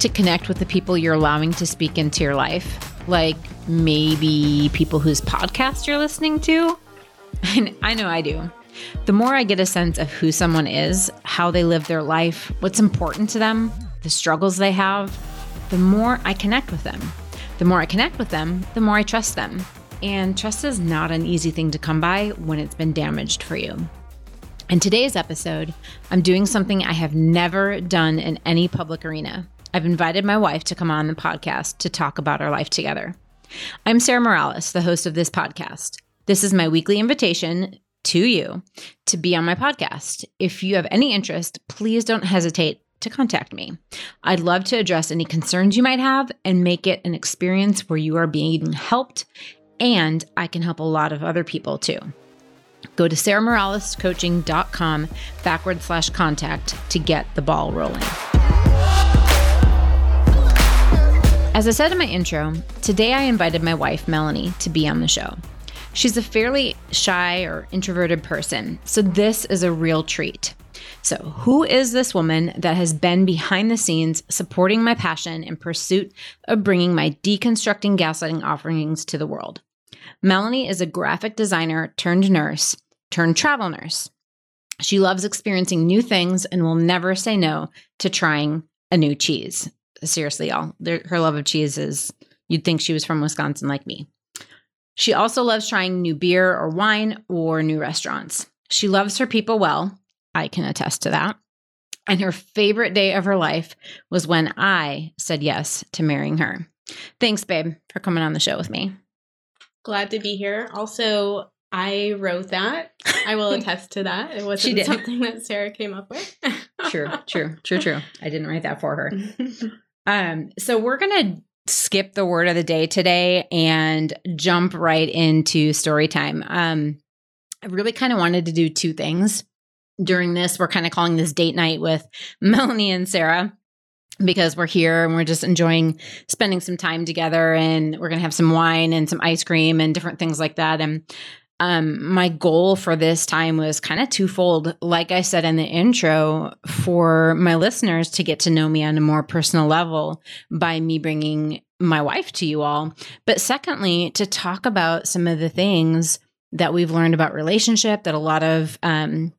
to connect with the people you're allowing to speak into your life? Like maybe people whose podcast you're listening to? And I know I do. The more I get a sense of who someone is, how they live their life, what's important to them, the struggles they have, the more I connect with them. The more I connect with them, the more I trust them. And trust is not an easy thing to come by when it's been damaged for you. In today's episode, I'm doing something I have never done in any public arena. I've invited my wife to come on the podcast to talk about our life together. I'm Sarah Morales, the host of this podcast. This is my weekly invitation to you to be on my podcast. If you have any interest, please don't hesitate to contact me. I'd love to address any concerns you might have and make it an experience where you are being helped and I can help a lot of other people too. Go to sarahmoralescoaching.com backward slash contact to get the ball rolling. As I said in my intro, today I invited my wife, Melanie, to be on the show. She's a fairly shy or introverted person, so this is a real treat. So, who is this woman that has been behind the scenes supporting my passion in pursuit of bringing my deconstructing gaslighting offerings to the world? Melanie is a graphic designer turned nurse turned travel nurse. She loves experiencing new things and will never say no to trying a new cheese. Seriously, y'all, her love of cheese is you'd think she was from Wisconsin like me. She also loves trying new beer or wine or new restaurants. She loves her people well. I can attest to that. And her favorite day of her life was when I said yes to marrying her. Thanks, babe, for coming on the show with me. Glad to be here. Also, I wrote that. I will attest to that. It wasn't something that Sarah came up with. true, true, true, true. I didn't write that for her. Um, so we're gonna skip the word of the day today and jump right into story time. Um, I really kind of wanted to do two things during this. We're kind of calling this date night with Melanie and Sarah because we're here and we're just enjoying spending some time together and we're going to have some wine and some ice cream and different things like that and um, my goal for this time was kind of twofold. Like I said in the intro, for my listeners to get to know me on a more personal level by me bringing my wife to you all. But secondly, to talk about some of the things that we've learned about relationship that a lot of um,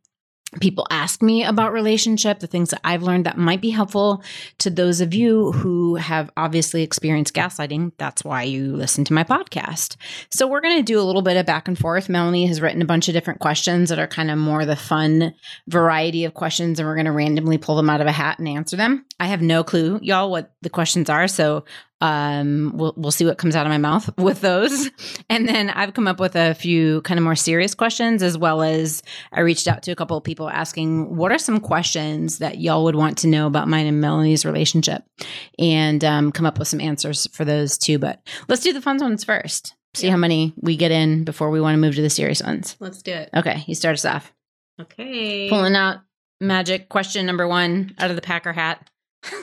people ask me about relationship the things that i've learned that might be helpful to those of you who have obviously experienced gaslighting that's why you listen to my podcast. So we're going to do a little bit of back and forth. Melanie has written a bunch of different questions that are kind of more the fun variety of questions and we're going to randomly pull them out of a hat and answer them. I have no clue y'all what the questions are so um we'll we'll see what comes out of my mouth with those. And then i've come up with a few kind of more serious questions as well as i reached out to a couple of people asking what are some questions that y'all would want to know about mine and melanie's relationship? And um, come up with some answers for those too but let's do the fun ones first. See yeah. how many we get in before we want to move to the serious ones. Let's do it. Okay you start us off. Okay. Pulling out magic question number one out of the packer hat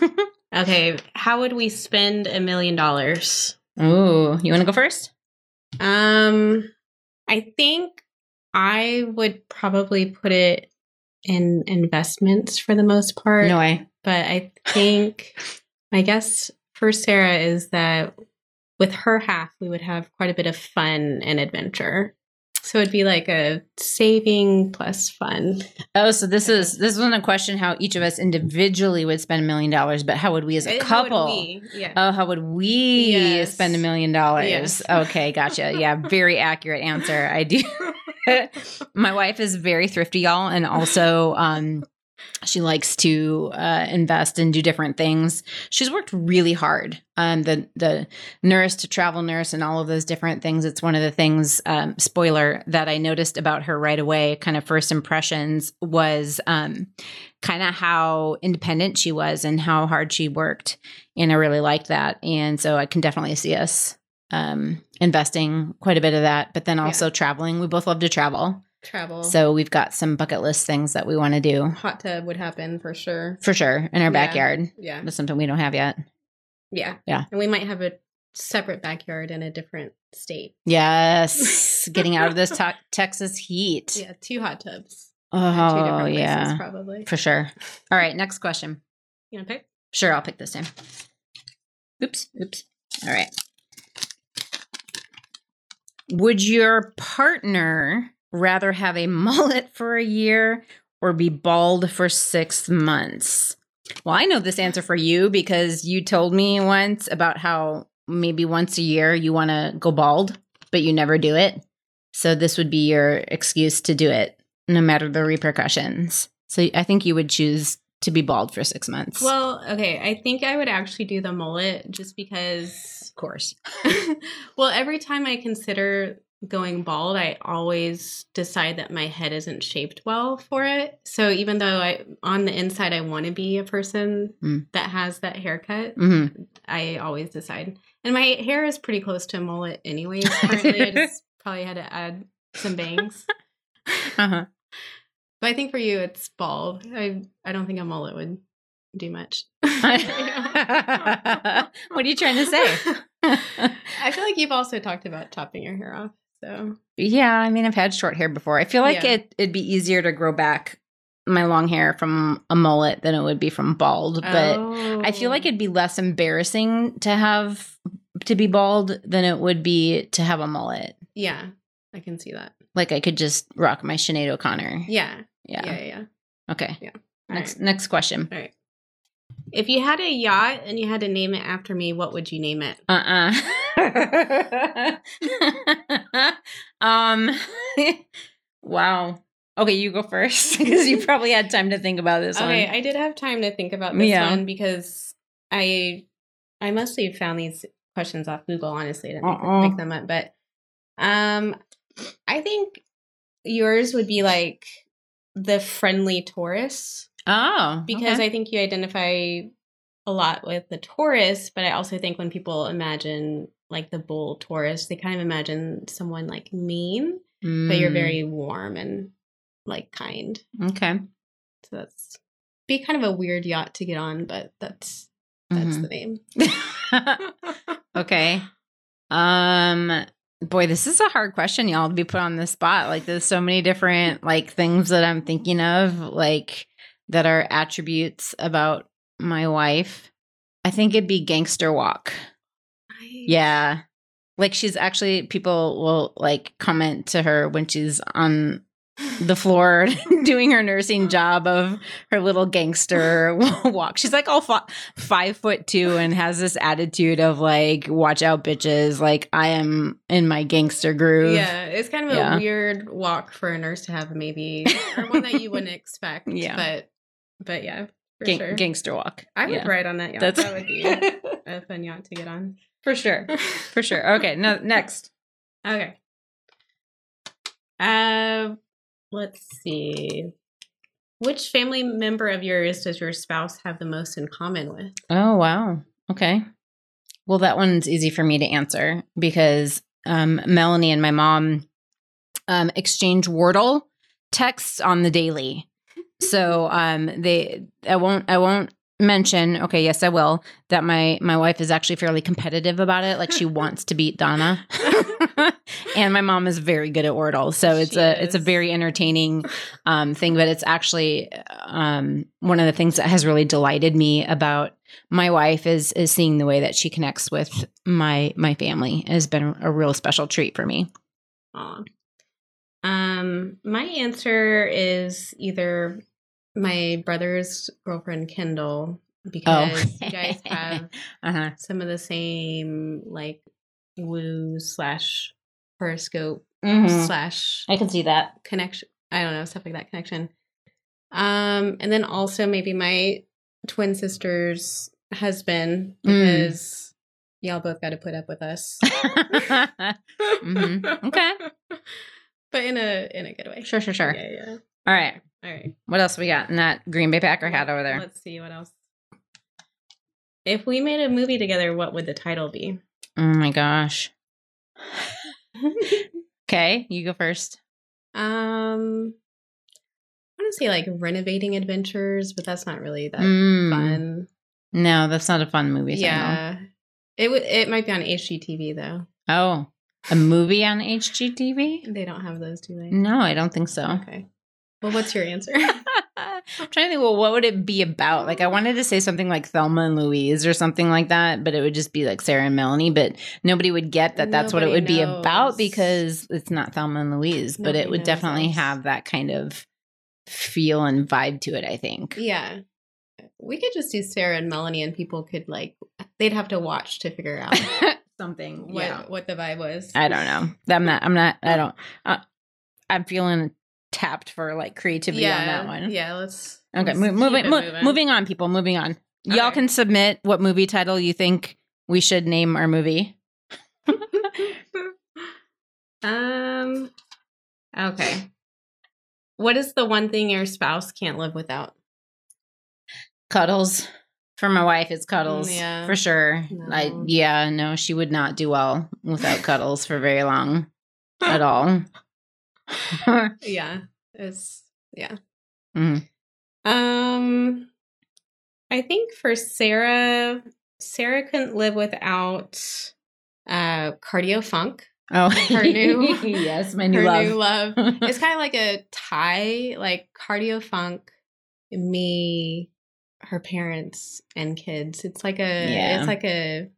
Okay, how would we spend a million dollars? Oh, you want to go first? Um, I think I would probably put it in investments for the most part. No way. But I think my guess for Sarah is that with her half, we would have quite a bit of fun and adventure. So it'd be like a saving plus fun. Oh, so this is this wasn't a question how each of us individually would spend a million dollars, but how would we as a couple? We? Yeah. Oh, how would we yes. spend a million dollars? Okay, gotcha. Yeah, very accurate answer. I do. My wife is very thrifty, y'all, and also um she likes to uh, invest and do different things. She's worked really hard. Um, the the nurse to travel nurse and all of those different things. It's one of the things. Um, spoiler that I noticed about her right away. Kind of first impressions was um, kind of how independent she was and how hard she worked, and I really liked that. And so I can definitely see us um, investing quite a bit of that. But then also yeah. traveling. We both love to travel travel. So we've got some bucket list things that we want to do. Hot tub would happen for sure. For sure. In our yeah. backyard. Yeah. That's something we don't have yet. Yeah. Yeah. And we might have a separate backyard in a different state. Yes. Getting out of this to- Texas heat. Yeah. Two hot tubs. Oh, yeah. Probably. For sure. All right. Next question. You want to pick? Sure, I'll pick this time. Oops, oops. All right. Would your partner rather have a mullet for a year or be bald for six months? Well, I know this answer for you because you told me once about how maybe once a year you want to go bald, but you never do it. So this would be your excuse to do it, no matter the repercussions. So I think you would choose to be bald for six months. Well, okay. I think I would actually do the mullet just because. of course. well, every time I consider going bald, I always decide that my head isn't shaped well for it. So even though I on the inside I want to be a person Mm. that has that haircut, hmm I always decide. And my hair is pretty close to a mullet anyways. Currently, I just probably had to add some bangs. Uh-huh. But I think for you, it's bald. I I don't think a mullet would do much. what are you trying to say? I feel like you've also talked about chopping your hair off. So yeah, I mean, I've had short hair before. I feel like Yeah. it it'd be easier to grow back my long hair from a mullet than it would be from bald. But I feel like Oh. it'd be less embarrassing to have to be bald than it would be to have a mullet. yeah, I can see that. Like I could just rock my Sinead O'Connor. Yeah, Yeah. yeah, yeah. Okay. Yeah. Next Alright. next question. All right. If you had a yacht and you had to name it after me, what would you name it? Uh uh um. wow. Okay, you go first because you probably had time to think about this Okay, one. I did have time to think about this Yeah. one because I I mostly found these questions off Google. Honestly, I didn't make- Uh-uh. make them up, but um, I think yours would be like the friendly Taurus Oh, because okay. I think you identify a lot with the Taurus, but I also think when people imagine like the bull Taurus, they kind of imagine someone like mean, but you're Mm, very warm and like kind. okay. So that's be kind of a weird yacht to get on, but that's that's Mhm. the name. okay. Um boy, this is a hard question, y'all, to be put on the spot. Like there's so many different like things that I'm thinking of, like that are attributes about my wife. I think it'd be gangster walk. Yeah. Like she's actually people will like comment to her when she's on the floor doing her nursing uh-huh. job of her little gangster walk. She's like all fi- five foot two and has this attitude of like, watch out, bitches. Like, I am in my gangster groove. Yeah, it's kind of a weird walk for a nurse to have, maybe, or one that you wouldn't expect. Yeah. but but yeah, for Gang- sure. Gangster walk. I would yeah. ride on that yacht. That's that would be a fun yacht to get on. For sure. For sure. Okay. No, next. Okay. Uh, let's see. Which family member of yours does your spouse have the most in common with? Oh, wow. Okay. Well, that one's easy for me to answer because um, Melanie and my mom um, exchange Wordle texts on the daily. So um, they, I won't, I won't mention. Okay, yes, I will. That my my wife is actually fairly competitive about it. Like she wants to beat Donna, and my mom is very good at Wordle. So it's She a it's a very entertaining um, thing. But it's actually um, one of the things that has really delighted me about my wife is is seeing the way that she connects with my my family It has been a real special treat for me. Aw. Um, my answer is either my brother's girlfriend Kendall because you guys have uh-huh. some of the same like woo slash horoscope Mhm. slash I can see that. connection. I don't know stuff like that connection. Um, and then also maybe my twin sister's husband Mm. y'all both got to put up with us. Mhm. Okay. but in a in a good way. Sure, sure, sure. Yeah, yeah. All right. All right. What else we got in that Green Bay Packer hat over there? Let's see what else. If we made a movie together, what would the title be? Oh my gosh. Okay, you go first. um, I want to say like renovating adventures, but that's not really that Mm. fun. No, that's not a fun movie. title. Yeah, it would. It might be on HGTV though. Oh, a movie on HGTV? They don't have those, do they? No, I don't think so. Okay. Well, what's your answer? I'm trying to think, well, what would it be about? Like, I wanted to say something like Thelma and Louise or something like that, but it would just be like Sarah and Melanie, but nobody would get that that's what it Nobody would be about because it's not Thelma and Louise, but it would definitely us. have that kind of feel and vibe to it, I think. yeah. We could just do Sarah and Melanie, and people could like they'd have to watch to figure out something. what yeah. what the vibe was. I don't know. I'm not, I'm not, I don't, uh, I'm feeling tapped for like creativity on that one. Yeah, let's. Okay, let's mo- moving, it mo- moving on, people. Moving on. Y'all Okay. can submit what movie title you think we should name our movie. um. Okay. What is the one thing your spouse can't live without? Cuddles. For my wife, it's cuddles. Mm, yeah. For sure. I No. yeah, no, she would not do well without cuddles for very long at all. Yeah, it's yeah. Mhm. Um, I think for Sarah, Sarah couldn't live without uh cardio funk. Oh, Her new- yes, my new her love. new love. It's kind of like a tie, like cardio funk, me, her parents and kids. It's like a, Yeah. it's like a.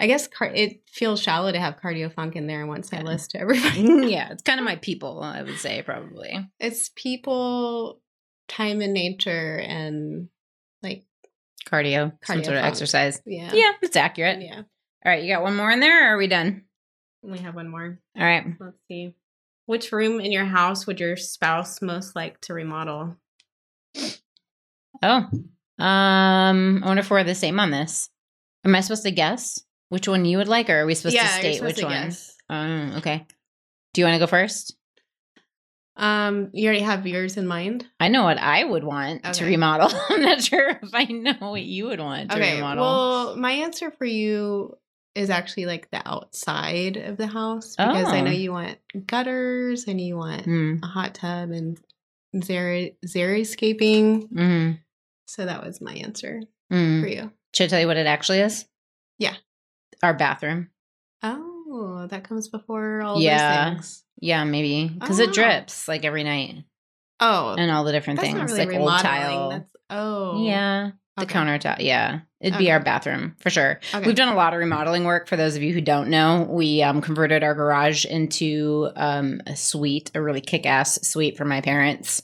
I guess car- it feels shallow to have cardio funk in there once I Yeah. list everybody. yeah, it's kind of my people, I would say probably. it's people, time in nature, and like Cardio, some Cardio sort of funk. exercise. yeah, Yeah, it's accurate. yeah. All right, you got one more in there, or are we done? We have one more. All right. Let's see. Which room in your house would your spouse most like to remodel? Oh, um, I wonder if we're the same on this. Am I supposed to guess which one you would like, or are we supposed to state supposed which to one? guess. Um, okay. Do you want to go first? Um, you already have yours in mind. I know what I would want to remodel. I'm not sure if I know what you would want to Okay. remodel. Well, my answer for you is actually like the outside of the house because I know Oh. you want gutters and you want Hmm. a hot tub and xer- xeriscaping. Mm, So that was my answer mm. for you. Should I tell you what it actually is? Our bathroom. Oh, that comes before all Yeah. those things. Yeah, maybe because Oh. it drips like every night Oh, and all the different things really like remodeling. old tile. That's oh Yeah, the okay. countertop. Yeah, it'd be our bathroom for sure. Okay. We've done a lot of remodeling work. For those of you who don't know, we um, converted our garage into um, a suite, a really kick-ass suite for my parents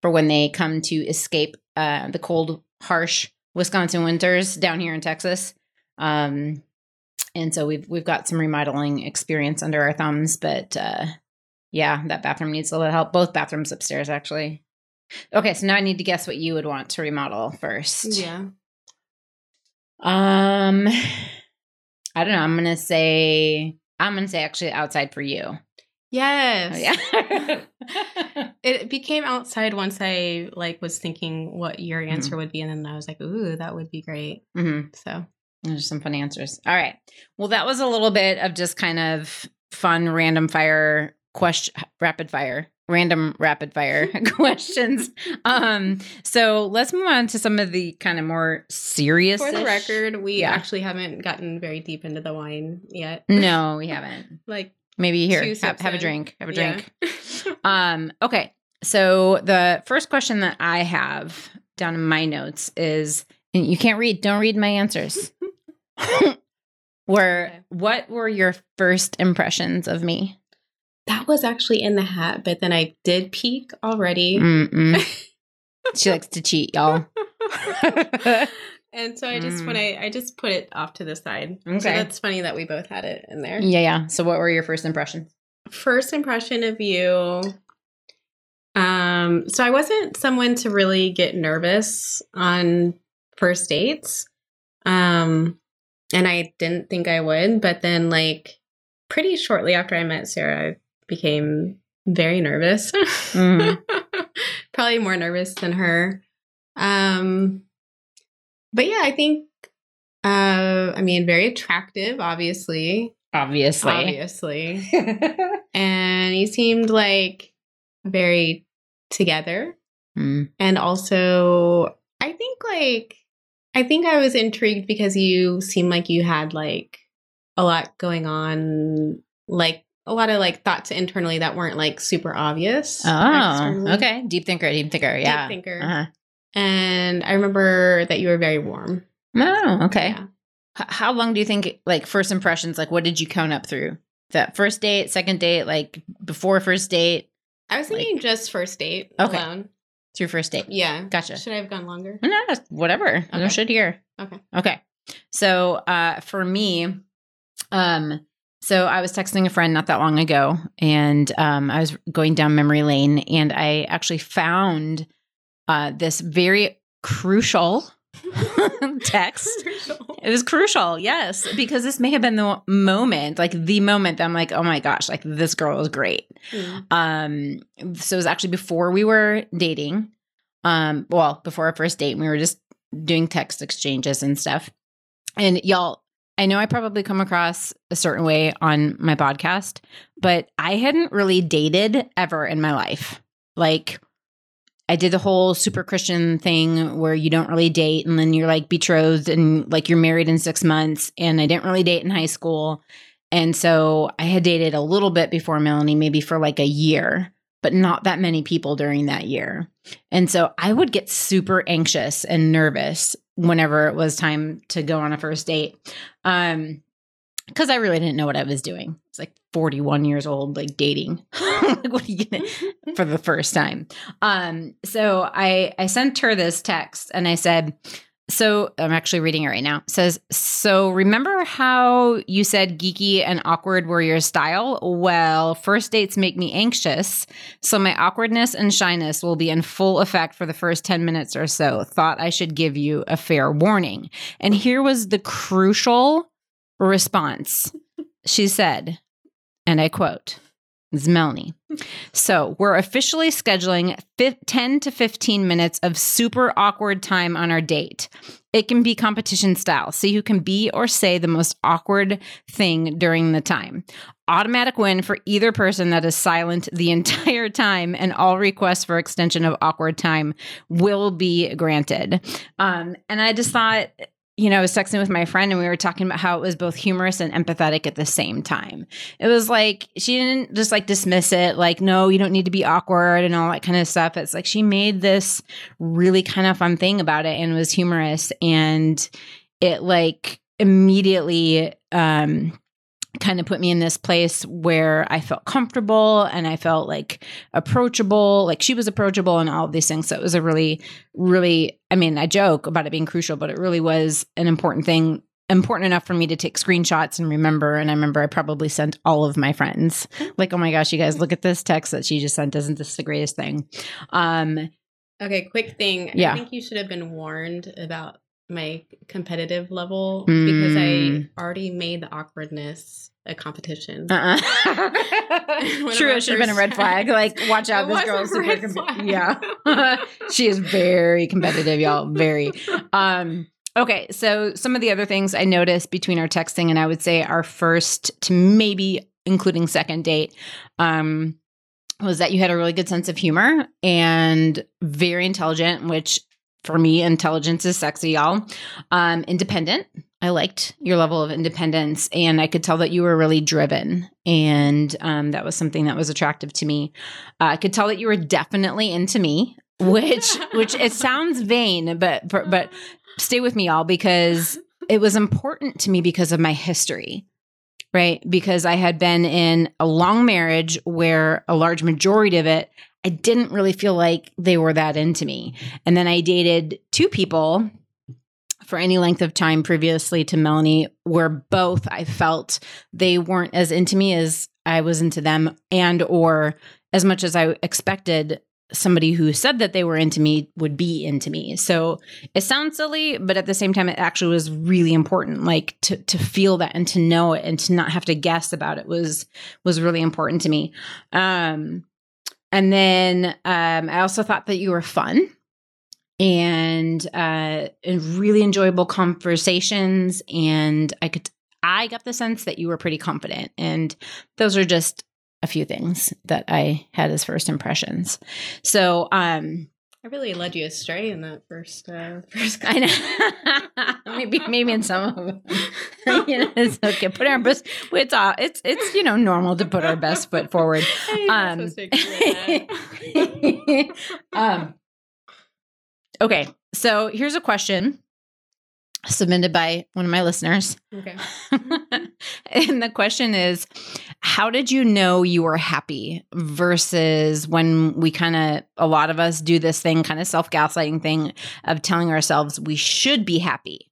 for when they come to escape uh, the cold, harsh Wisconsin winters down here in Texas. Um, and so we've we've got some remodeling experience under our thumbs, but uh, yeah, that bathroom needs a little help. Both bathrooms upstairs, actually. Okay, so now I need to guess what you would want to remodel first. Yeah. Um, I don't know. I'm gonna say I'm gonna say actually outside for you. Yes. Oh, yeah. It became outside once I like was thinking what your Mm-hmm. answer would be, and then I was like, "Ooh, that would be great." hmm So There's some fun answers. All right. Well, that was a little bit of just kind of fun, random fire question, rapid fire, random rapid fire questions. Um, so let's move on to some of the kind of more serious. for the record, we Yeah. actually haven't gotten very deep into the wine yet. no, we haven't. like Maybe here, have, have a drink. Have a yeah. drink. Um, okay. So the first question that I have down in my notes is and you can't read, don't read my answers. were Okay. what were your first impressions of me? that was actually in the hat, but then I did peek already. She likes to cheat, y'all. and so I just Mm. when I I just put it off to the side. So Okay. that's funny that we both had it in there. yeah, yeah. So what were your first impressions? first impression of you um so i wasn't someone to really get nervous on first dates um and i didn't think i would but then like pretty shortly after i met sarah i became very nervous Mhm. probably more nervous than her um but yeah i think uh i mean very attractive obviously Obviously. obviously and he seemed like very together Mm. and also i think like i think i was intrigued because you seemed like you had like a lot going on like a lot of like thoughts internally that weren't like super obvious. Oh, okay. Deep thinker, deep thinker. Yeah. Deep thinker. Uh-huh. And I remember that you were very warm. Oh, okay. Yeah. H- how long do you think, like, first impressions, like, what did you count up through? That first date, second date, like, before first date, I was thinking just first date Okay. alone. Through first date? Yeah. Gotcha. Should I have gone longer? No, that's- whatever. No Okay. shit here. Okay. Okay. So uh for me, um, so I was texting a friend not that long ago and um I was going down memory lane and I actually found uh this very crucial text. It was crucial, yes, because this may have been the moment, like the moment that I'm like, oh my gosh, like this girl is great. Mm. Um, so it was actually before we were dating. Um, well, before our first date, we were just doing text exchanges and stuff. And y'all, I know I probably come across a certain way on my podcast, but I hadn't really dated ever in my life. Like, I did the whole super Christian thing where you don't really date and then you're like betrothed and like you're married in six months. And I didn't really date in high school. And so I had dated a little bit before Melanie, maybe for like a year, but not that many people during that year. And so I would get super anxious and nervous whenever it was time to go on a first date. Um, because I really didn't know what I was doing. It's like 41 years old, like dating. like, what are you gonna for the first time? Um, so I I sent her this text and I said, so I'm actually reading it right now. It says, so remember how you said geeky and awkward were your style? Well, first dates make me anxious, so my awkwardness and shyness will be in full effect for the first 10 minutes or so. Thought I should give you a fair warning. And here was the crucial response. She said, and I quote, Melanie. So we're officially scheduling fif- 10 to 15 minutes of super awkward time on our date. It can be competition style. See who can be or say the most awkward thing during the time. Automatic win for either person that is silent the entire time, and all requests for extension of awkward time will be granted. Um, and I just thought, you know, I was texting with my friend and we were talking about how it was both humorous and empathetic at the same time. It was like she didn't just like dismiss it, like, no, you don't need to be awkward and all that kind of stuff. It's like she made this really kind of fun thing about it and was humorous. And it like immediately um kind of put me in this place where I felt comfortable and I felt like approachable, like she was approachable and all of these things. So it was a really, really, I mean, I joke about it being crucial, but it really was an important thing, important enough for me to take screenshots and remember. And I remember I probably sent all of my friends, like, oh my gosh, you guys, look at this text that she just sent. Isn't this the greatest thing? Um, Okay, quick thing. Yeah. I think you should have been warned about my competitive level because Mm. I already made the awkwardness a competition. uh-uh. True, it should have been a red flag. Like, watch out, It this was girl is super competitive. Yeah. she is very competitive, y'all. Very. Um, okay, so some of the other things I noticed between our texting and I would say our first to maybe including second date, um, was that you had a really good sense of humor and very intelligent, which for me, intelligence is sexy, y'all. Um, independent. I liked your level of independence, and I could tell that you were really driven, and um, that was something that was attractive to me. Uh, I could tell that you were definitely into me, which which it sounds vain, but but stay with me, y'all, because it was important to me because of my history, right? Because I had been in a long marriage where a large majority of it, I didn't really feel like they were that into me. And then I dated two people for any length of time previously to Melanie, where both I felt they weren't as into me as I was into them, and or as much as I expected somebody who said that they were into me would be into me. So it sounds silly, but at the same time, it actually was really important. Like to to feel that and to know it and to not have to guess about it was was really important to me. Um, and then um, I also thought that you were fun and uh, and really enjoyable conversations. And I could I got the sense that you were pretty confident. And those are just a few things that I had as first impressions. So um I really led you astray in that first uh first I know. maybe maybe in some of them. you know, it's okay. Put our best. It's all. it's it's you know normal to put our best foot forward. Um, um. Okay, so here's a question submitted by one of my listeners. okay. and the question is how did you know you were happy versus when we kind of a lot of us do this thing kind of self-gaslighting thing of telling ourselves we should be happy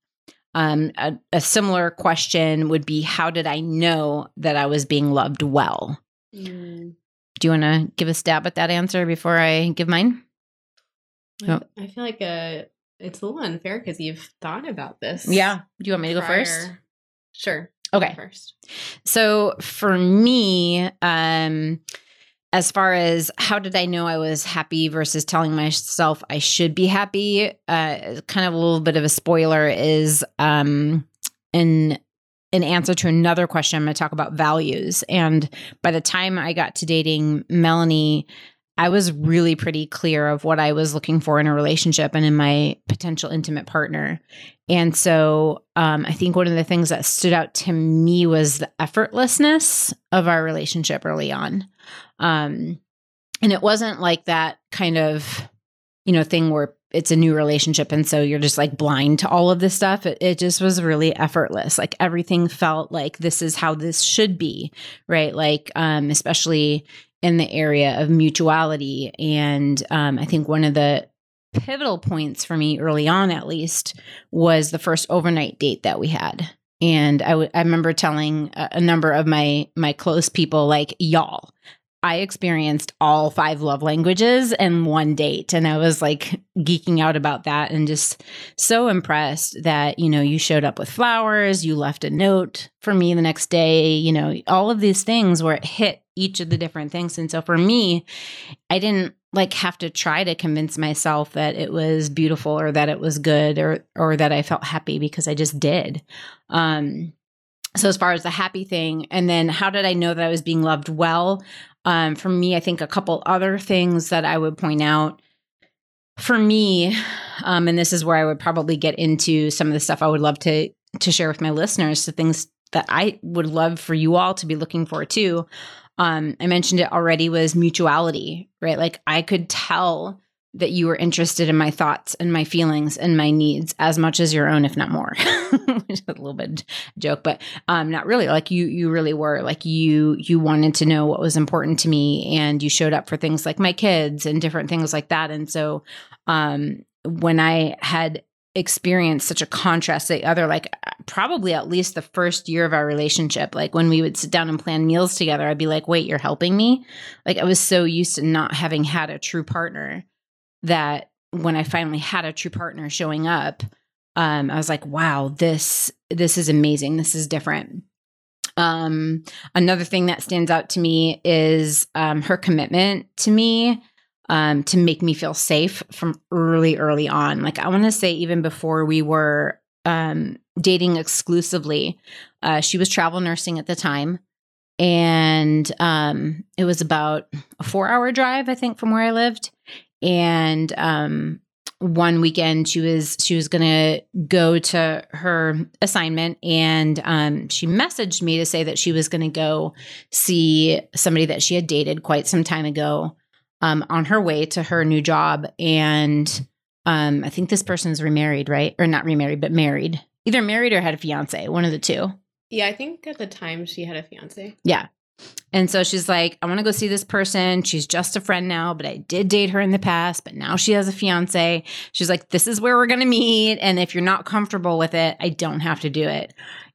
um, a, a similar question would be how did i know that i was being loved well Mm, do you want to give a stab at that answer before i give mine I, Oh. I feel like uh it's a little unfair because you've thought about this. yeah do you want me to go first. Sure. Okay. First. So for me, um, as far as how did I know I was happy versus telling myself I should be happy, uh, kind of a little bit of a spoiler is um, in an answer to another question. I'm going to talk about values, and by the time I got to dating Melanie. I was really pretty clear of what I was looking for in a relationship and in my potential intimate partner. And so um, I think one of the things that stood out to me was the effortlessness of our relationship early on. Um, and it wasn't like that kind of, you know, thing where it's a new relationship. And so you're just like blind to all of this stuff. It, it just was really effortless. Like everything felt like this is how this should be, right? Like, um, especially in the area of mutuality. And um, I think one of the pivotal points for me early on, at least, was the first overnight date that we had. And I I remember telling a, a number of my my close people, like, y'all, I experienced all five love languages in one date. And I was like geeking out about that and just so impressed that, you know, you showed up with flowers, you left a note for me the next day, you know, all of these things where it hit each of the different things. And so for me, I didn't like have to try to convince myself that it was beautiful or that it was good or or that I felt happy because I just did. Um so as far as the happy thing and then how did I know that I was being loved well? Um for me, I think a couple other things that I would point out for me um and this is where I would probably get into some of the stuff I would love to to share with my listeners, the things that I would love for you all to be looking for too um, I mentioned it already was mutuality, right? Like I could tell that you were interested in my thoughts and my feelings and my needs as much as your own, if not more. A little bit joke, but um, not really. Like you, you really were. Like you, you wanted to know what was important to me, and you showed up for things like my kids and different things like that. And so, um, when I had experienced such a contrast to the other like probably at least the first year of our relationship like when we would sit down and plan meals together i'd be like wait you're helping me? Like i was so used to not having had a true partner that when i finally had a true partner showing up um i was like wow this this is amazing. This is different. Um another thing that stands out to me is um her commitment to me um, to make me feel safe from early, early on. Like I want to say, even before we were um, dating exclusively, uh, she was travel nursing at the time, and um, it was about a four-hour drive, I think, from where I lived. And um, one weekend, she was she was gonna go to her assignment, and um, she messaged me to say that she was gonna go see somebody that she had dated quite some time ago um, on her way to her new job. And um, I think this person's remarried, right? Or not remarried, but married. Either married or had a fiance, one of the two. Yeah, I think at the time she had a fiance. Yeah. And so she's like, I want to go see this person. She's just a friend now, but I did date her in the past, but now she has a fiance. She's like, this is where we're going to meet. And if you're not comfortable with it, I don't have to do it.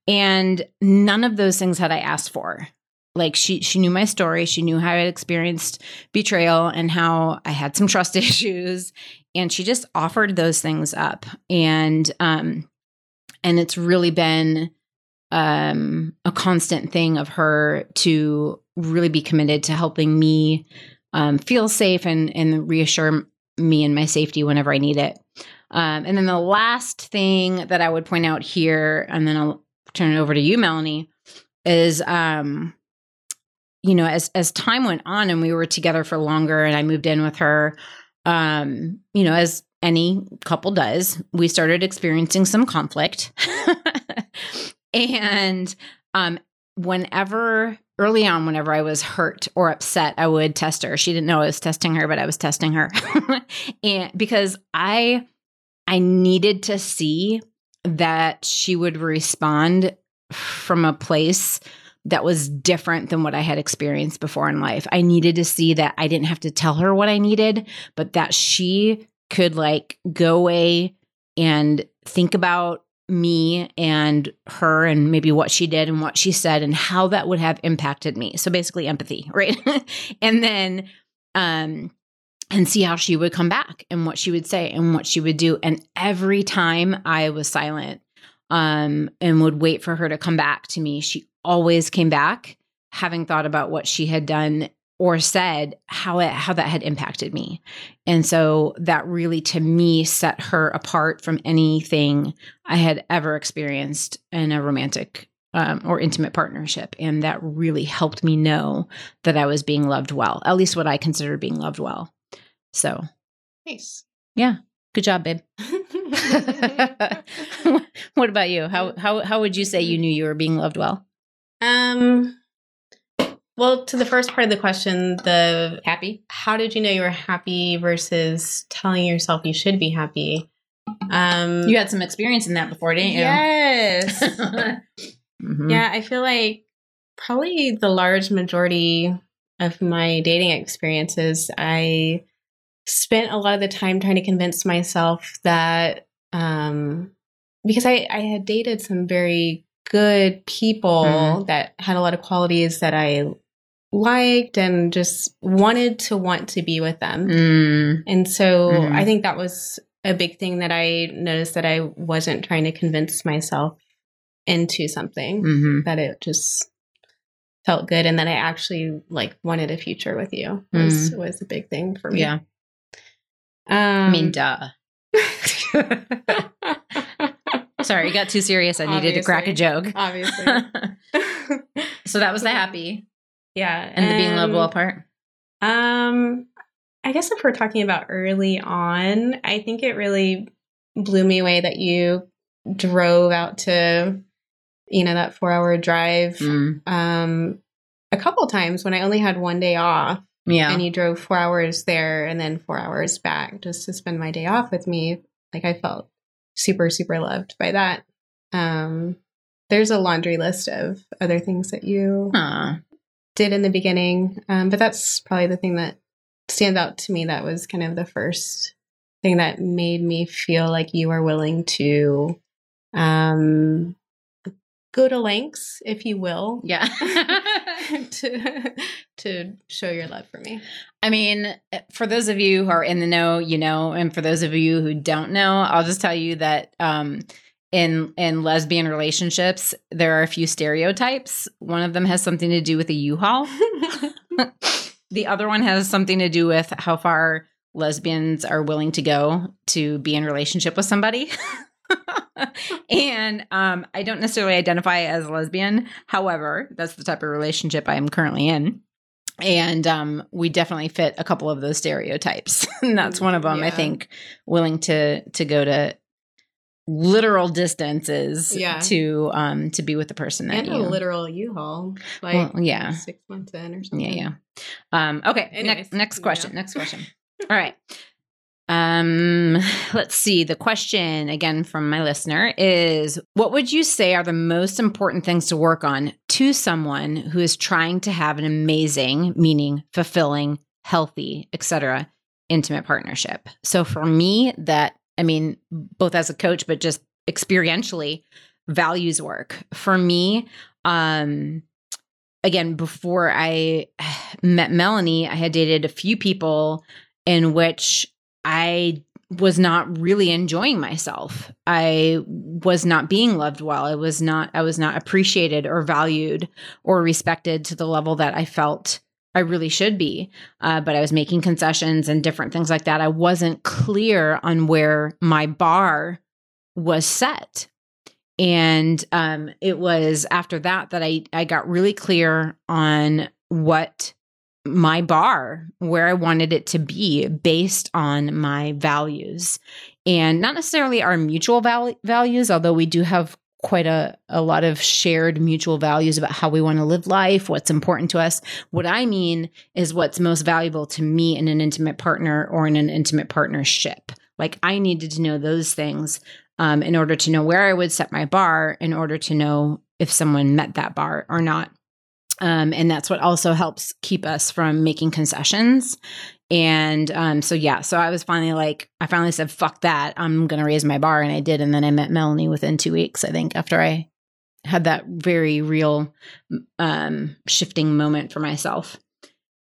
And none of those things had I asked for like she she knew my story. She knew how i experienced betrayal and how i had some trust issues. And she just offered those things up. And um and it's really been um a constant thing of her to really be committed to helping me um feel safe and and reassure me and my safety whenever i need it. Um and then the last thing that i would point out here and then i'll turn it over to you melanie is um you know, as as time went on and we were together for longer and I moved in with her, um, you know, as any couple does, we started experiencing some conflict. and um, whenever early on, whenever I was hurt or upset, I would test her. She didn't know I was testing her, but I was testing her. and because I I needed to see that she would respond from a place that was different than what I had experienced before in life. I needed to see that I didn't have to tell her what I needed, but that she could like go away and think about me and her and maybe what she did and what she said and how that would have impacted me. So basically empathy, right? and then um and see how she would come back and what she would say and what she would do and every time I was silent um and would wait for her to come back to me, she always came back having thought about what she had done or said how it how that had impacted me. And so that really to me set her apart from anything i had ever experienced in a romantic um, or intimate partnership. And that really helped me know that i was being loved well at least what i consider being loved well. So nice. Yeah. Good job babe. What about you? How how how would you say you knew you were being loved well um well, to the first part of the question, the happy. How did you know you were happy versus telling yourself you should be happy? Um, you had some experience in that before, didn't you? Yes. mm-hmm. Yeah, I feel like probably the large majority of my dating experiences, I spent a lot of the time trying to convince myself that um, because I, I had dated some very good people mm-hmm. that had a lot of qualities that I liked and just wanted to want to be with them. Mm. And so mm. I think that was a big thing that I noticed that I wasn't trying to convince myself into something mm-hmm. that it just felt good and that I actually like wanted a future with you was mm. was a big thing for me. Yeah. Um, I mean, duh. Sorry, it got too serious. I needed to crack a joke. Obviously. so that was the happy. Yeah. And, and the being loved well part? Um, I guess if we're talking about early on, I think it really blew me away that you drove out to, you know, that four hour drive mm. um, a couple times when I only had one day off. Yeah. And you drove four hours there and then four hours back just to spend my day off with me. Like I felt super, super loved by that. Um, there's a laundry list of other things that you huh did in the beginning. Um, but that's probably the thing that stands out to me. That was kind of the first thing that made me feel like you were willing to um, go to lengths, if you will. Yeah. to to show your love for me. I mean, for those of you who are in the know, you know, and for those of you who don't know, I'll just tell you that um, in in lesbian relationships there are a few stereotypes one of them has something to do with a u-haul the other one has something to do with how far lesbians are willing to go to be in relationship with somebody and um, i don't necessarily identify as lesbian. However that's the type of relationship i am currently in. And um, we definitely fit a couple of those stereotypes. And that's one of them yeah. i think willing to to go to literal distances yeah. to um to be with the person that and you a literal U-Haul like well, yeah. six months in or something. yeah. Yeah um okay next next question yeah. next question. All right um let's see the question again from my listener is what would you say are the most important things to work on to someone who is trying to have an amazing meaning fulfilling healthy etc intimate partnership so for me that I mean, both as a coach, but just experientially, values work. For me, um, again, before I met Melanie, I had dated a few people in which I was not really enjoying myself. I was not being loved well. I was not I was not appreciated or valued or respected to the level that I felt I really should be. Uh, but I was making concessions and different things like that. I wasn't clear on where my bar was set. And um, it was after that that I, I got really clear on what my bar where I wanted it to be based on my values and not necessarily our mutual val- values, although we do have quite a, a lot of shared mutual values about how we want to live life, what's important to us. What I mean is what's most valuable to me in an intimate partner or in an intimate partnership. Like I needed to know those things um, in order to know where I would set my bar, in order to know if someone met that bar or not. Um, and that's what also helps keep us from making concessions. And um, so, yeah, so I was finally like, I finally said, fuck that. I'm going to raise my bar. And I did. And then I met Melanie within two weeks, I think, after I had that very real um, shifting moment for myself.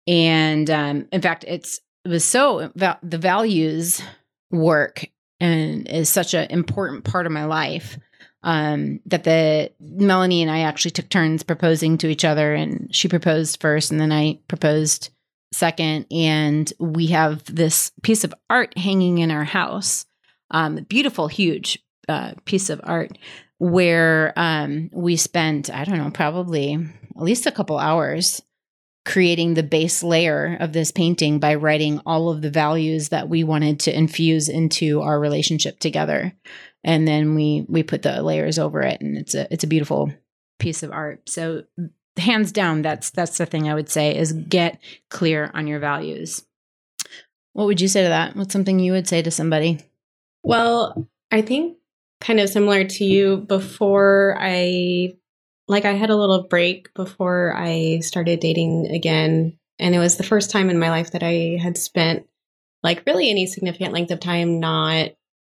And um, in fact, it's, it was so the values work and is such an important part of my life um, that the Melanie and I actually took turns proposing to each other, and she proposed first, and then I proposed second, and we have this piece of art hanging in our house, um, beautiful, huge uh, piece of art where um, we spent I don't know probably at least a couple hours creating the base layer of this painting by writing all of the values that we wanted to infuse into our relationship together. And then we we put the layers over it and it's a it's a beautiful piece of art. So hands down that's that's the thing i would say is get clear on your values. What would you say to that? What's something you would say to somebody? Well i think kind of similar to you before i like i had a little break before i started dating again and it was the first time in my life that i had spent like really any significant length of time not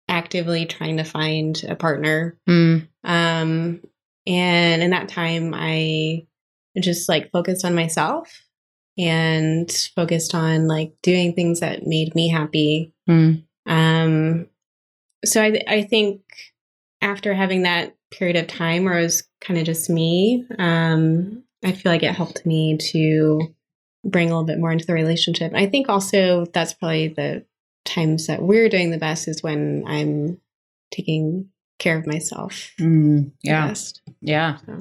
actively trying to find a partner. Mm. Um, and in that time, I just like focused on myself and focused on like doing things that made me happy. Mm. Um, so I, I think after having that period of time where it was kind of just me, um, I feel like it helped me to bring a little bit more into the relationship. I think also that's probably the times that we're doing the best is when I'm taking care of myself. Mm, yeah. Yeah. So.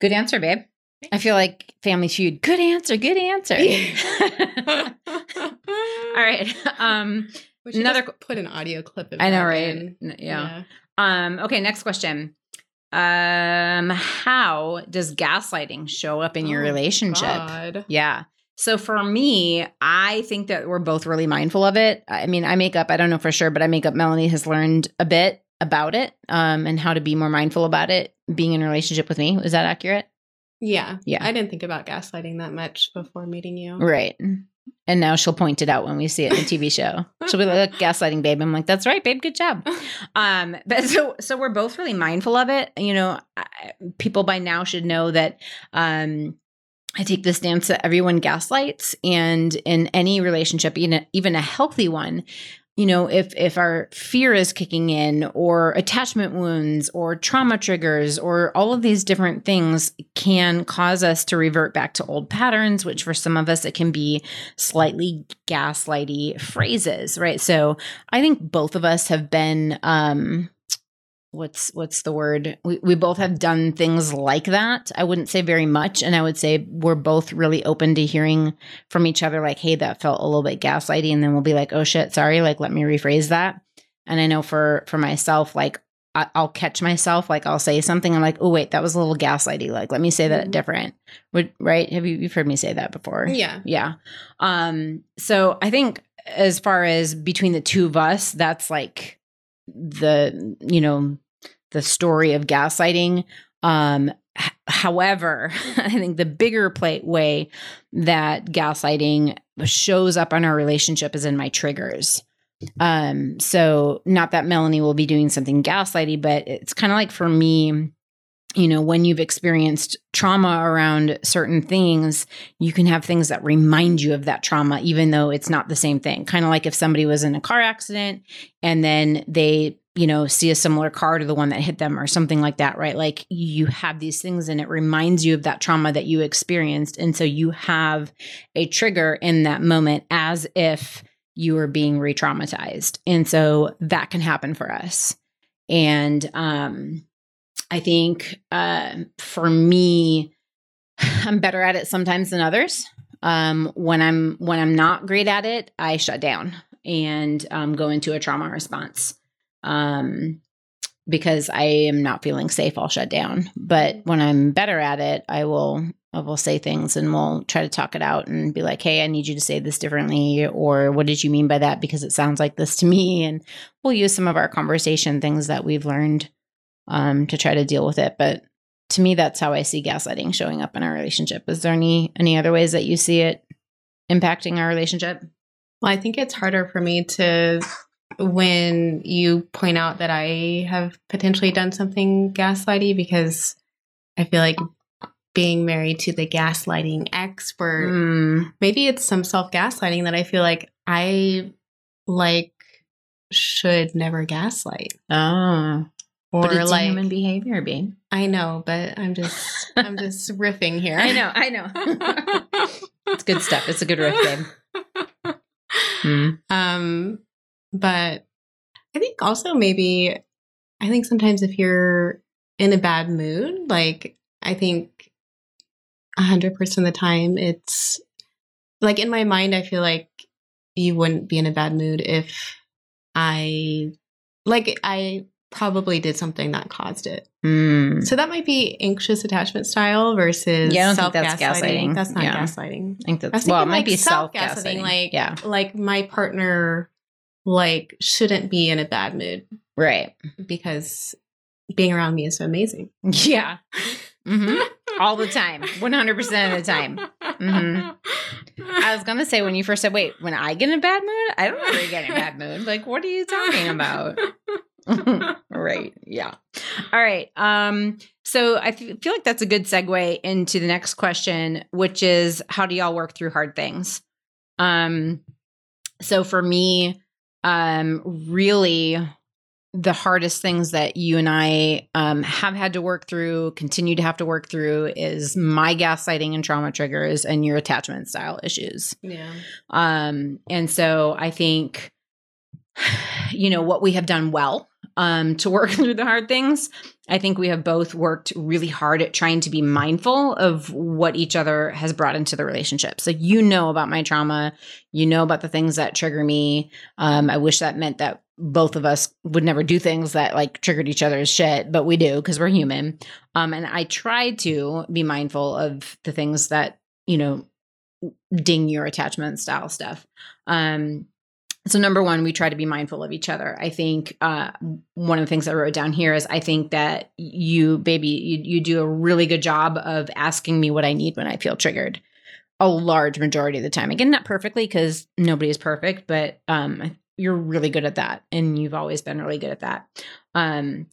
Good answer, babe. I feel like Family Feud. Good answer. Good answer. All right. Um, another put an audio clip. Of I know, right? Yeah. yeah. Um. Okay. Next question. Um. How does gaslighting show up in your oh, relationship? God. Yeah. So for me, I think that we're both really mindful of it. I mean, I make up, I don't know for sure, but I make up Melanie has learned a bit about it um, and how to be more mindful about it being in a relationship with me. Is that accurate? Yeah. Yeah. I didn't think about gaslighting that much before meeting you. Right. And now she'll point it out when we see it in the TV show. She'll be like, gaslighting, babe. I'm like, that's right, babe. Good job. Um, but so, so we're both really mindful of it. You know, people by now should know that, um, I take the stance that everyone gaslights, and in any relationship, even a, even a healthy one, you know, if if our fear is kicking in, or attachment wounds, or trauma triggers, or all of these different things can cause us to revert back to old patterns. Which for some of us, it can be slightly gaslighty phrases, right? So I think both of us have been um, what's what's the word? We, we both have done things like that. I wouldn't say very much and i would say we're both really open to hearing from each other like hey that felt a little bit gaslighty and then we'll be like oh shit sorry like let me rephrase that. And i know for for myself like I, will catch myself like i'll say something i'm like oh wait that was a little gaslighty like let me say that mm-hmm. different. Would, right? Have you you've heard me say that before? Yeah. Yeah. Um so i think as far as between the two of us that's like the you know the story of gaslighting um h- however i think the bigger play way that gaslighting shows up on our relationship is in my triggers um so not that melanie will be doing something gaslighty but it's kind of like for me you know, when you've experienced trauma around certain things, you can have things that remind you of that trauma, even though it's not the same thing. Kind of like if somebody was in a car accident and then they, you know, see a similar car to the one that hit them or something like that, right? Like you have these things and it reminds you of that trauma that you experienced. And so you have a trigger in that moment as if you were being re traumatized. And so that can happen for us. And, um, I think uh, for me, I'm better at it sometimes than others. Um, when I'm when I'm not great at it, I shut down and um, go into a trauma response. Um, because I am not feeling safe, I'll shut down. But when I'm better at it, I will I will say things and we'll try to talk it out and be like, "Hey, I need you to say this differently," or "What did you mean by that?" Because it sounds like this to me, and we'll use some of our conversation things that we've learned um, to try to deal with it. But to me, that's how I see gaslighting showing up in our relationship. Is there any any other ways that you see it impacting our relationship? Well, I think it's harder for me to when you point out that I have potentially done something gaslighty because I feel like being married to the gaslighting expert, Mm, maybe it's some self gaslighting that I feel like I like should never gaslight. oh, Or but it's like human behavior, babe. I know, but I'm just I'm just riffing here. I know, I know. it's good stuff. It's a good riff, babe. Mm. Um, but I think also maybe I think sometimes if you're in a bad mood, like I think a hundred percent of the time it's like in my mind I feel like you wouldn't be in a bad mood if I like I probably did something that caused it. Mm. So that might be anxious attachment style versus Yeah, I don't self think that's gaslighting. gaslighting. That's not Yeah. gaslighting. I think I that's well, it might like, be self self-gaslighting, gaslighting. like yeah, like my partner like shouldn't be in a bad mood right. because being around me is so amazing. Yeah, hmm all the time, one hundred percent of the time. Mhm. I was gonna say when you first said, "Wait, when I get in a bad mood, I don't ever get in a bad mood." Like, what are you talking about? right. Yeah. All right. Um, so I f- feel like that's a good segue into the next question, which is how do y'all work through hard things? Um, so for me, um, really the hardest things that you and I um, have had to work through, continue to have to work through, is my gaslighting and trauma triggers and your attachment style issues. Yeah. Um, and so I think, you know, what we have done well um, to work through the hard things, I think we have both worked really hard at trying to be mindful of what each other has brought into the relationship. So you know about my trauma, you know about the things that trigger me. Um, I wish that meant that both of us would never do things that like triggered each other's shit, but we do because we're human. Um, and I try to be mindful of the things that, you know, ding your attachment style stuff. Um, so number one, we try to be mindful of each other. I think uh, one of the things I wrote down here is I think that you, baby, you, you do a really good job of asking me what I need when I feel triggered. A large majority of the time. Again, not perfectly because nobody is perfect, but um, you're really good at that, and you've always been really good at that. Um,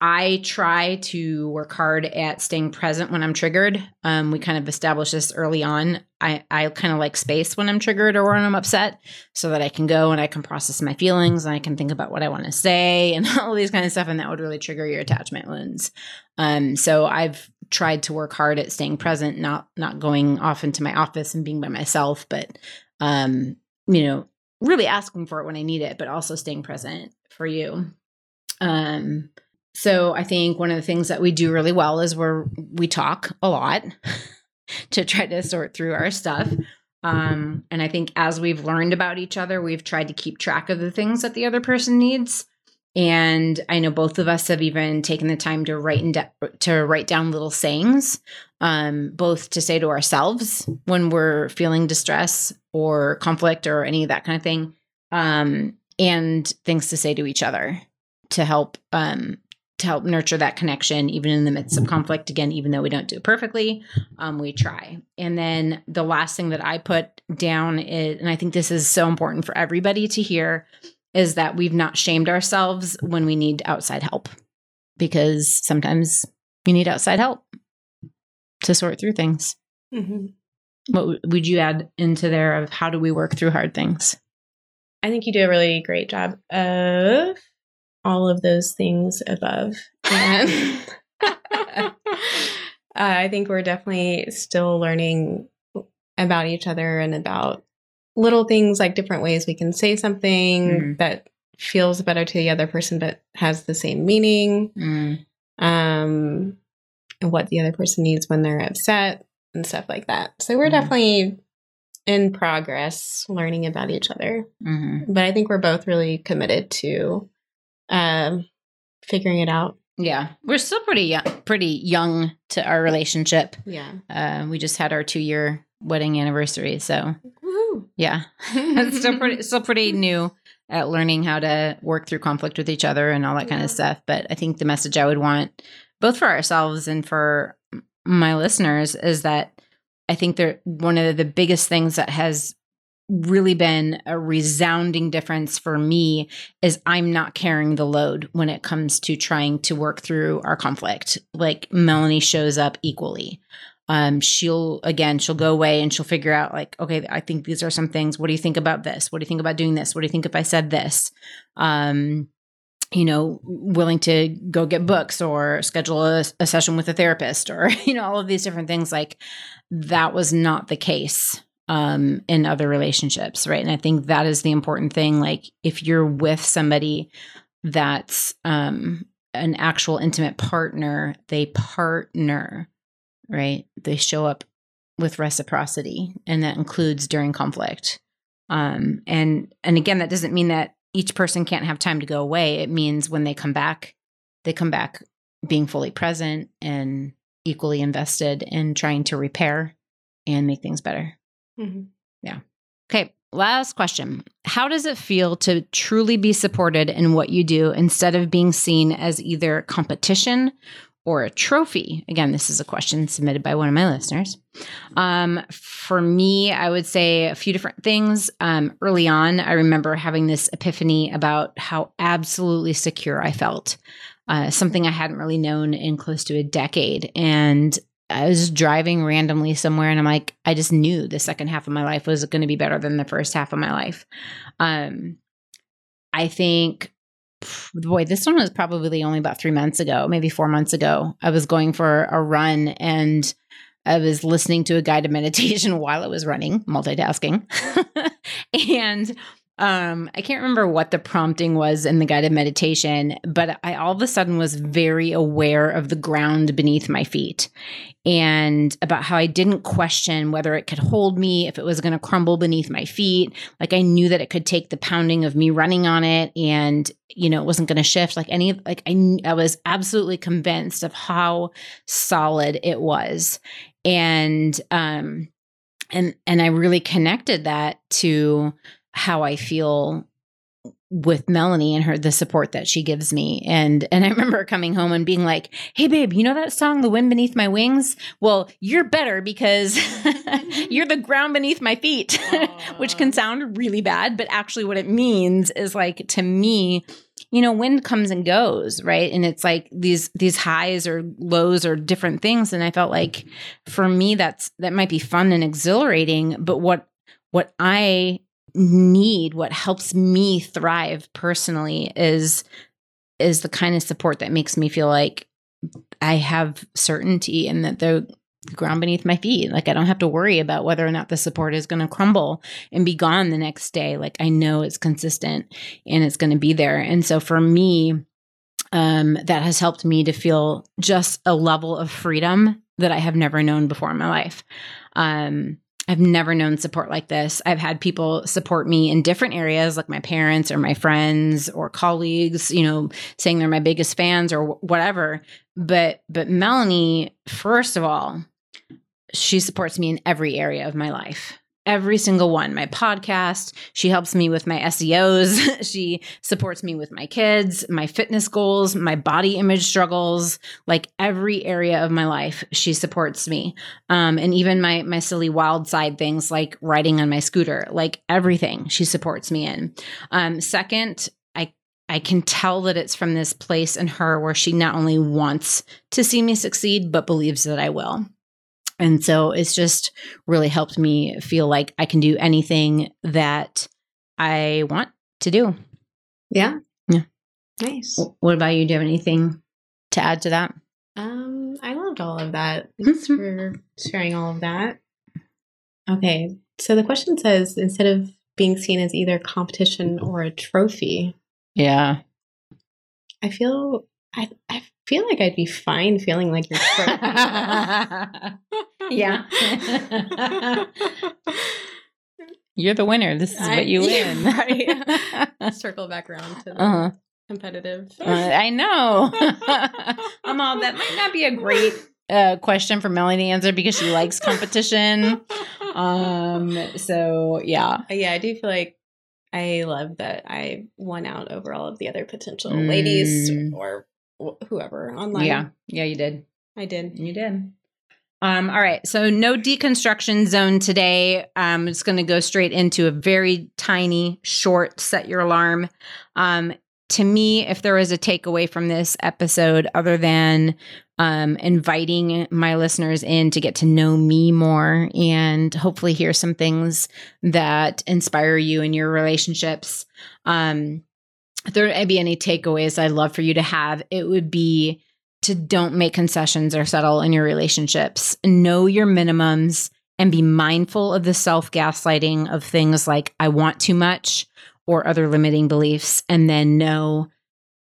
I try to work hard at staying present when I'm triggered. Um, we kind of established this early on. I, I kind of like space when I'm triggered or when I'm upset so that I can go and I can process my feelings and I can think about what I want to say and all these kind of stuff. And that would really trigger your attachment wounds. Um, so I've tried to work hard at staying present, not not going off into my office and being by myself, but um, you know, really asking for it when I need it, but also staying present for you. Um, so I think one of the things that we do really well is we're we talk a lot to try to sort through our stuff. Um, and I think as we've learned about each other, we've tried to keep track of the things that the other person needs. And I know both of us have even taken the time to write in de- to write down little sayings, um, both to say to ourselves when we're feeling distress or conflict or any of that kind of thing, um, and things to say to each other to help um, to help nurture that connection even in the midst of conflict. Again even though we don't do it perfectly um, we try. And then the last thing that i put down is and i think this is so important for everybody to hear is that we've not shamed ourselves when we need outside help because sometimes you need outside help to sort through things. Mm-hmm. what would you add into there of how do we work through hard things? I think you do a really great job of all of those things above. And uh, I think we're definitely still learning about each other and about little things like different ways we can say something Mhm. that feels better to the other person but has the same meaning. Mm. Um, and what the other person needs when they're upset and stuff like that. So we're Mhm. definitely in progress learning about each other. Mm-hmm. But I think we're both really committed to um, figuring it out. Yeah, we're still pretty young, pretty young to our relationship. Yeah. Uh, we just had our two year wedding anniversary, so Woo. yeah, it's still pretty still pretty new at learning how to work through conflict with each other and all that kind of stuff. But I think the message I would want both for ourselves and for my listeners is that I think they're one of the biggest things that has really been a resounding difference for me is I'm not carrying the load when it comes to trying to work through our conflict. Like Melanie shows up equally. Um, she'll again, she'll go away and she'll figure out like, okay, I think these are some things. What do you think about this? What do you think about doing this? What do you think if I said this? Um, you know, willing to go get books or schedule a, a session with a therapist or, you know, all of these different things. Like that was not the case um, in other relationships, right? And I think that is the important thing. Like if you're with somebody that's um, an actual intimate partner, they partner, right? They show up with reciprocity, and that includes during conflict. Um, and and again, that doesn't mean that each person can't have time to go away. It means when they come back, they come back being fully present and equally invested in trying to repair and make things better. Mhm. Yeah. Okay, last question. How does it feel to truly be supported in what you do instead of being seen as either competition or a trophy? Again, this is a question submitted by one of my listeners. Um, for me, I would say a few different things. Um, early on, I remember having this epiphany about how absolutely secure I felt. Uh, something I hadn't really known in close to a decade. And I was driving randomly somewhere and I'm like, I just knew the second half of my life was going to be better than the first half of my life. Um, I think, boy, this one was probably only about three months ago, maybe four months ago. I was going for a run and I was listening to a guided meditation while I was running, multitasking. and um, I can't remember what the prompting was in the guided meditation, but I all of a sudden was very aware of the ground beneath my feet and about how I didn't question whether it could hold me, if it was going to crumble beneath my feet. Like I knew that it could take the pounding of me running on it and, you know, it wasn't going to shift. Like any, like I, I was absolutely convinced of how solid it was. And, um, and, and I really connected that to how I feel with Melanie and her the support that she gives me. And and I remember coming home and being like hey babe you know that song the wind beneath my wings? Well you're better because you're the mm-hmm. ground beneath my feet which can sound really bad but actually what it means is like to me you know wind comes and goes right? And it's like these these highs or lows or different things. And I felt like mm-hmm. for me that's that might be fun and exhilarating but what what I need what helps me thrive personally is is the kind of support that makes me feel like I have certainty and that the ground beneath my feet. Like I don't have to worry about whether or not the support is going to crumble and be gone the next day. Like I know it's consistent and it's going to be there. And so for me um that has helped me to feel just a level of freedom that I have never known before in my life. Um I've never known support like this. I've had people support me in different areas, like my parents or my friends or colleagues, you know, saying they're my biggest fans or whatever. But but Melanie, first of all, she supports me in every area of my life. Every single one. My podcast, she helps me with my SEOs. she supports me with my kids, my fitness goals, my body image struggles, like every area of my life, she supports me um, and even my my silly wild side things like riding on my scooter, like everything she supports me in. Um, second, I I can tell that it's from this place in her where she not only wants to see me succeed, but believes that I will. And so it's just really helped me feel like I can do anything that I want to do. Yeah. Yeah. Nice. What about you? Do you have anything to add to that? Um, I loved all of that. Thanks for sharing all of that. Okay, so the question says instead of being seen as either competition or a trophy, Yeah. I feel I I feel like I'd be fine feeling like your trophy. yeah. You're the winner. This is I- what you win. right. Circle back around to the uh-huh. competitive. Uh, I know. I'm all that might not be a great uh, question for Melanie to answer because she likes competition. Um. So yeah. yeah, I do feel like I love that I won out over all of the other potential Mm. ladies or wh- whoever online. Yeah. Yeah. You did. I did. You did. Um, all right. So no deconstruction zone today. Um, it's going to go straight into a very tiny, short set your alarm. Um, to me, if there was a takeaway from this episode, other than um, inviting my listeners in to get to know me more and hopefully hear some things that inspire you in your relationships, um, if there would be any takeaways I'd love for you to have, it would be to don't make concessions or settle in your relationships. Know your minimums and be mindful of the self gaslighting of things like, I want too much or other limiting beliefs. And then know,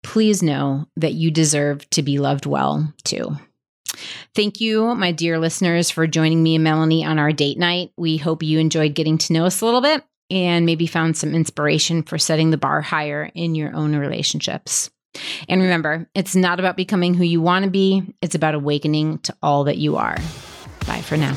please know that you deserve to be loved well too. Thank you, my dear listeners, for joining me and Melanie on our date night. We hope you enjoyed getting to know us a little bit and maybe found some inspiration for setting the bar higher in your own relationships. And remember, it's not about becoming who you want to be, it's about awakening to all that you are. Bye for now.